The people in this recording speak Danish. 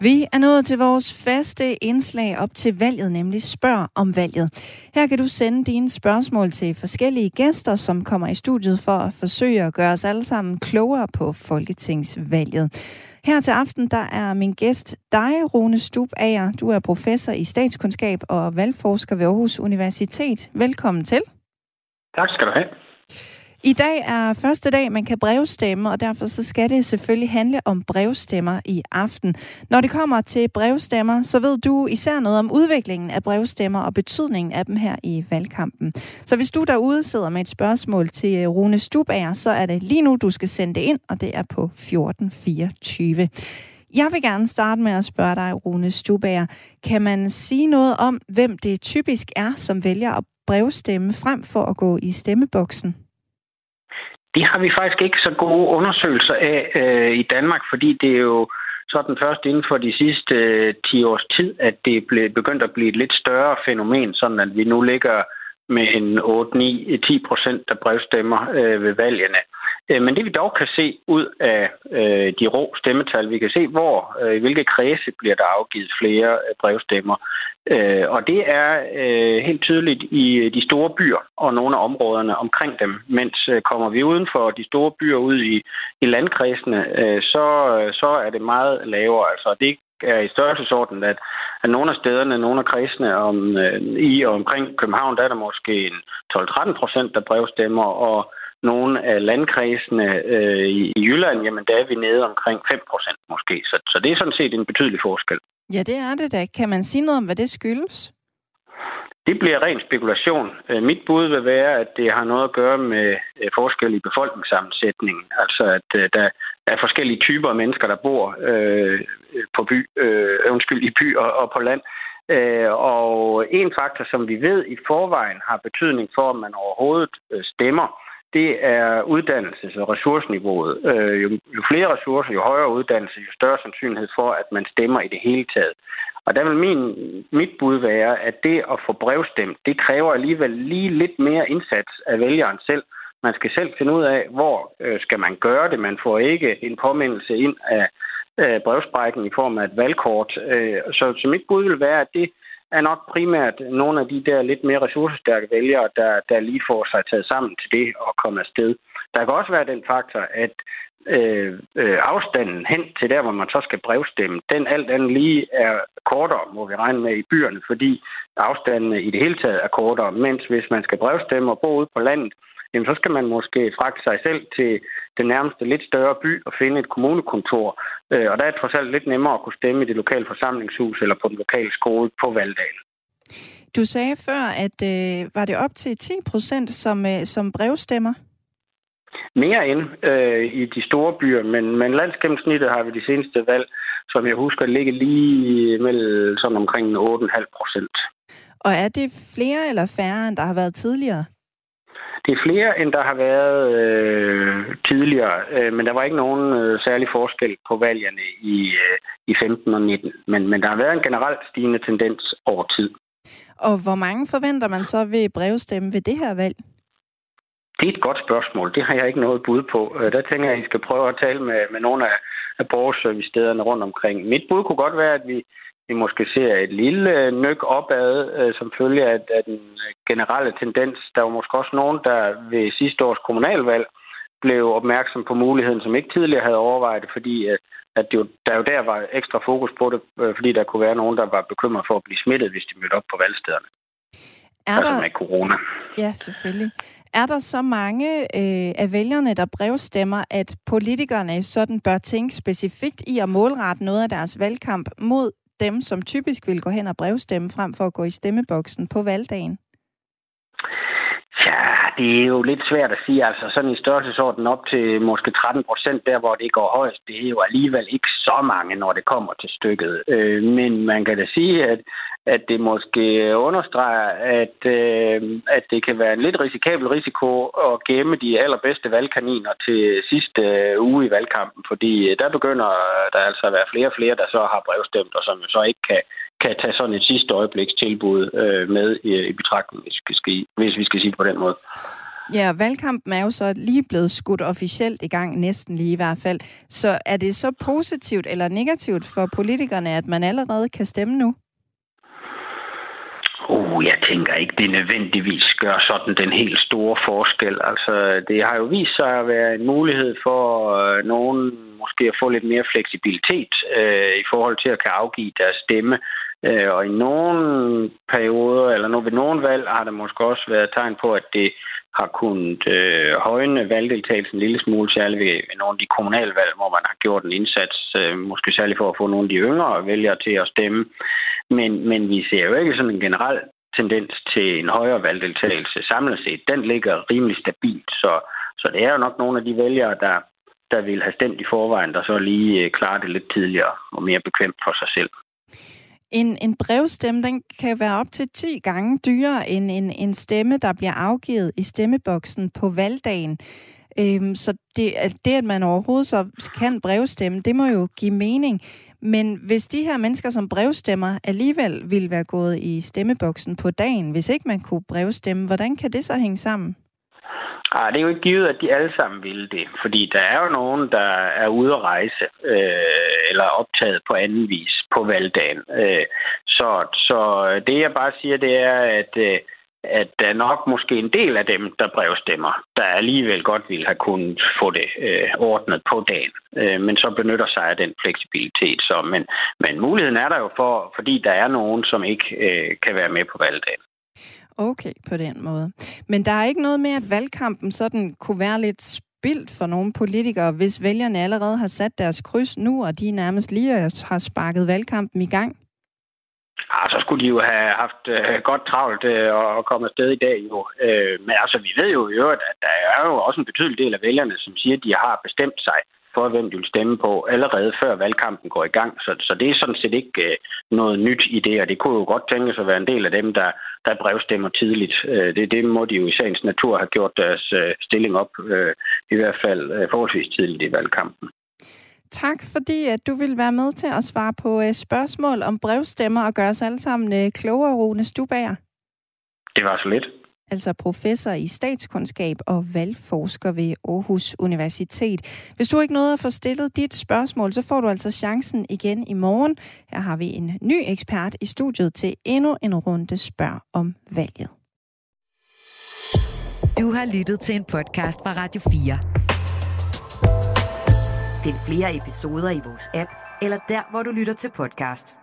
Vi er nået til vores faste indslag op til valget, nemlig Spørg om valget. Her kan du sende dine spørgsmål til forskellige gæster, som kommer i studiet for at forsøge at gøre os alle sammen klogere på folketingsvalget. Her til aften, der er min gæst dig, Rune Stub Ager. Du er professor i statskundskab og valgforsker ved Aarhus Universitet. Velkommen til. Tak skal du have. I dag er første dag, man kan brevstemme, og derfor så skal det selvfølgelig handle om brevstemmer i aften. Når det kommer til brevstemmer, så ved du især noget om udviklingen af brevstemmer og betydningen af dem her i valgkampen. Så hvis du derude sidder med et spørgsmål til øh, Rune Stubager, så er det lige nu, du skal sende det ind, og det er på 1424. Jeg vil gerne starte med at spørge dig, Rune Stubager. Kan man sige noget om, hvem det typisk er, som vælger at brevstemme frem for at gå i stemmeboksen? Det har vi faktisk ikke så gode undersøgelser af øh, i Danmark, fordi det er jo sådan først inden for de sidste øh, 10 års tid, at det er begyndt at blive et lidt større fænomen, sådan at vi nu ligger med en 8-9-10 procent, der brevstemmer øh, ved valgene. Øh, Øh, men det vi dog kan se ud af øh, de rå stemmetal, vi kan se, hvor øh, i hvilke kredse bliver der afgivet flere øh, brevstemmer. Øh, og det er øh, helt tydeligt i øh, de store byer og nogle af områderne omkring dem. Mens øh, kommer vi uden for de store byer ud i, i landkredsene, øh, så, øh, så er det meget lavere. Altså det er i størrelsesorden, at, at nogle af stederne, nogle af kredsene om, øh, i og omkring København, der er der måske en 12-13 procent, der brevstemmer, og nogle af landkredsene øh, i, Jylland, jamen der er vi nede omkring 5 procent måske. Så, så det er sådan set en betydelig forskel. Ja, det er det da. Kan man sige noget om, hvad det skyldes? Det bliver ren spekulation. Øh, mit bud vil være, at det har noget at gøre med øh, forskel i befolkningssammensætningen. Altså, at øh, der er forskellige typer af mennesker, der bor øh, på by, øh, undskyld, i by og, og på land. Øh, og en faktor, som vi ved i forvejen har betydning for, om man overhovedet stemmer, det er uddannelses- og ressourceniveauet. Øh, jo, jo flere ressourcer, jo højere uddannelse, jo større sandsynlighed for, at man stemmer i det hele taget. Og der vil min, mit bud være, at det at få brevstemt, det kræver alligevel lige lidt mere indsats af vælgeren selv. Man skal selv finde ud af, hvor øh, skal man gøre det. Man får ikke en påmindelse ind af øh, brevsprækken i form af et valgkort. Øh, så, så mit bud vil være, at det er nok primært nogle af de der lidt mere ressourcestærke vælgere, der, der lige får sig taget sammen til det og komme afsted. Der kan også være den faktor, at øh, øh, afstanden hen til der, hvor man så skal brevstemme, den alt andet lige er kortere, må vi regne med i byerne, fordi afstanden i det hele taget er kortere. Mens hvis man skal brevstemme og bo ude på landet, jamen så skal man måske fragte sig selv til den nærmeste lidt større by og finde et kommunekontor. Øh, og der er det trods alt lidt nemmere at kunne stemme i det lokale forsamlingshus eller på den lokale skole på valgdagen. Du sagde før, at øh, var det op til 10 procent som, øh, som brevstemmer? Mere end øh, i de store byer, men, men landsgennemsnittet har vi de seneste valg, som jeg husker, ligge lige mellem sådan omkring 8,5 procent. Og er det flere eller færre, end der har været tidligere? Det er flere, end der har været øh, tidligere, øh, men der var ikke nogen øh, særlig forskel på valgene i, øh, i 15 og 19. Men, men der har været en generelt stigende tendens over tid. Og hvor mange forventer man så ved brevstemme ved det her valg? Det er et godt spørgsmål. Det har jeg ikke noget bud på. Øh, der tænker jeg, at I skal prøve at tale med, med nogle af, af borgerservice-stederne rundt omkring. Mit bud kunne godt være, at vi, vi måske ser et lille nyk opad, øh, som følge af, af den generelle tendens. Der var måske også nogen, der ved sidste års kommunalvalg blev opmærksom på muligheden, som ikke tidligere havde overvejet det, fordi øh, at det jo, der jo der var ekstra fokus på det, øh, fordi der kunne være nogen, der var bekymret for at blive smittet, hvis de mødte op på valgstederne. Er altså der... med corona. Ja, selvfølgelig. Er der så mange øh, af vælgerne, der brevstemmer, at politikerne sådan bør tænke specifikt i at målrette noget af deres valgkamp mod dem, som typisk vil gå hen og brevstemme, frem for at gå i stemmeboksen på valgdagen? Ja, det er jo lidt svært at sige. Altså sådan i størrelsesorden op til måske 13 procent, der hvor det går højst, det er jo alligevel ikke så mange, når det kommer til stykket. Øh, men man kan da sige, at at det måske understreger, at, øh, at det kan være en lidt risikabel risiko at gemme de allerbedste valgkaniner til sidste øh, uge i valgkampen, fordi øh, der begynder der altså at være flere og flere, der så har brevstemt, og som så ikke kan, kan tage sådan et sidste øjebliks tilbud øh, med i, i betragtning, hvis vi, skal, hvis vi skal sige det på den måde. Ja, valgkampen er jo så lige blevet skudt officielt i gang, næsten lige i hvert fald. Så er det så positivt eller negativt for politikerne, at man allerede kan stemme nu? Uh, jeg tænker ikke, det nødvendigvis gør sådan den helt store forskel. Altså, det har jo vist sig at være en mulighed for øh, nogen måske at få lidt mere fleksibilitet øh, i forhold til at kan afgive deres stemme. Øh, og i nogle perioder, eller når ved nogle valg, har der måske også været tegn på, at det har kunnet øh, højne valgdeltagelsen en lille smule, særligt ved, ved nogle af de kommunale valg, hvor man har gjort en indsats, øh, måske særligt for at få nogle af de yngre vælgere til at stemme. Men, men vi ser jo ikke sådan en generel tendens til en højere valgdeltagelse samlet set. Den ligger rimelig stabilt, så, så det er jo nok nogle af de vælgere, der, der vil have stemt i forvejen, der så lige øh, klarer det lidt tidligere og mere bekvemt for sig selv. En, en brevstemme, den kan være op til 10 gange dyrere end en, en stemme, der bliver afgivet i stemmeboksen på valgdagen. Øhm, så det, det, at man overhovedet så kan brevstemme, det må jo give mening. Men hvis de her mennesker som brevstemmer alligevel ville være gået i stemmeboksen på dagen, hvis ikke man kunne brevstemme, hvordan kan det så hænge sammen? Ah, det er jo ikke givet, at de alle sammen ville det, fordi der er jo nogen, der er ude at rejse øh, eller optaget på anden vis på valgdagen. Øh, så, så det jeg bare siger, det er, at øh, at der nok måske en del af dem, der brevstemmer, der alligevel godt ville have kunnet få det øh, ordnet på dagen, øh, men så benytter sig af den fleksibilitet. Så, men, men muligheden er der jo for, fordi der er nogen, som ikke øh, kan være med på valgdagen. Okay, på den måde. Men der er ikke noget med, at valgkampen sådan kunne være lidt spildt for nogle politikere, hvis vælgerne allerede har sat deres kryds nu, og de nærmest lige har sparket valgkampen i gang? Ah, så skulle de jo have haft uh, godt travlt uh, og komme afsted i dag jo. Uh, men altså, vi ved jo i øvrigt, at der er jo også en betydelig del af vælgerne, som siger, at de har bestemt sig for, hvem de vil stemme på, allerede før valgkampen går i gang. Så, så det er sådan set ikke uh, noget nyt i det, og det kunne jo godt tænkes at være en del af dem, der, der brevstemmer tidligt. Uh, det, det må de jo i sagens natur have gjort deres uh, stilling op, uh, i hvert fald forholdsvis tidligt i valgkampen. Tak, fordi at du vil være med til at svare på spørgsmål om brevstemmer og gøre os alle sammen klogere, Rune Stubager. Det var så lidt. Altså professor i statskundskab og valgforsker ved Aarhus Universitet. Hvis du ikke nåede at få stillet dit spørgsmål, så får du altså chancen igen i morgen. Her har vi en ny ekspert i studiet til endnu en runde spørg om valget. Du har lyttet til en podcast fra Radio 4. Find flere episoder i vores app, eller der, hvor du lytter til podcast.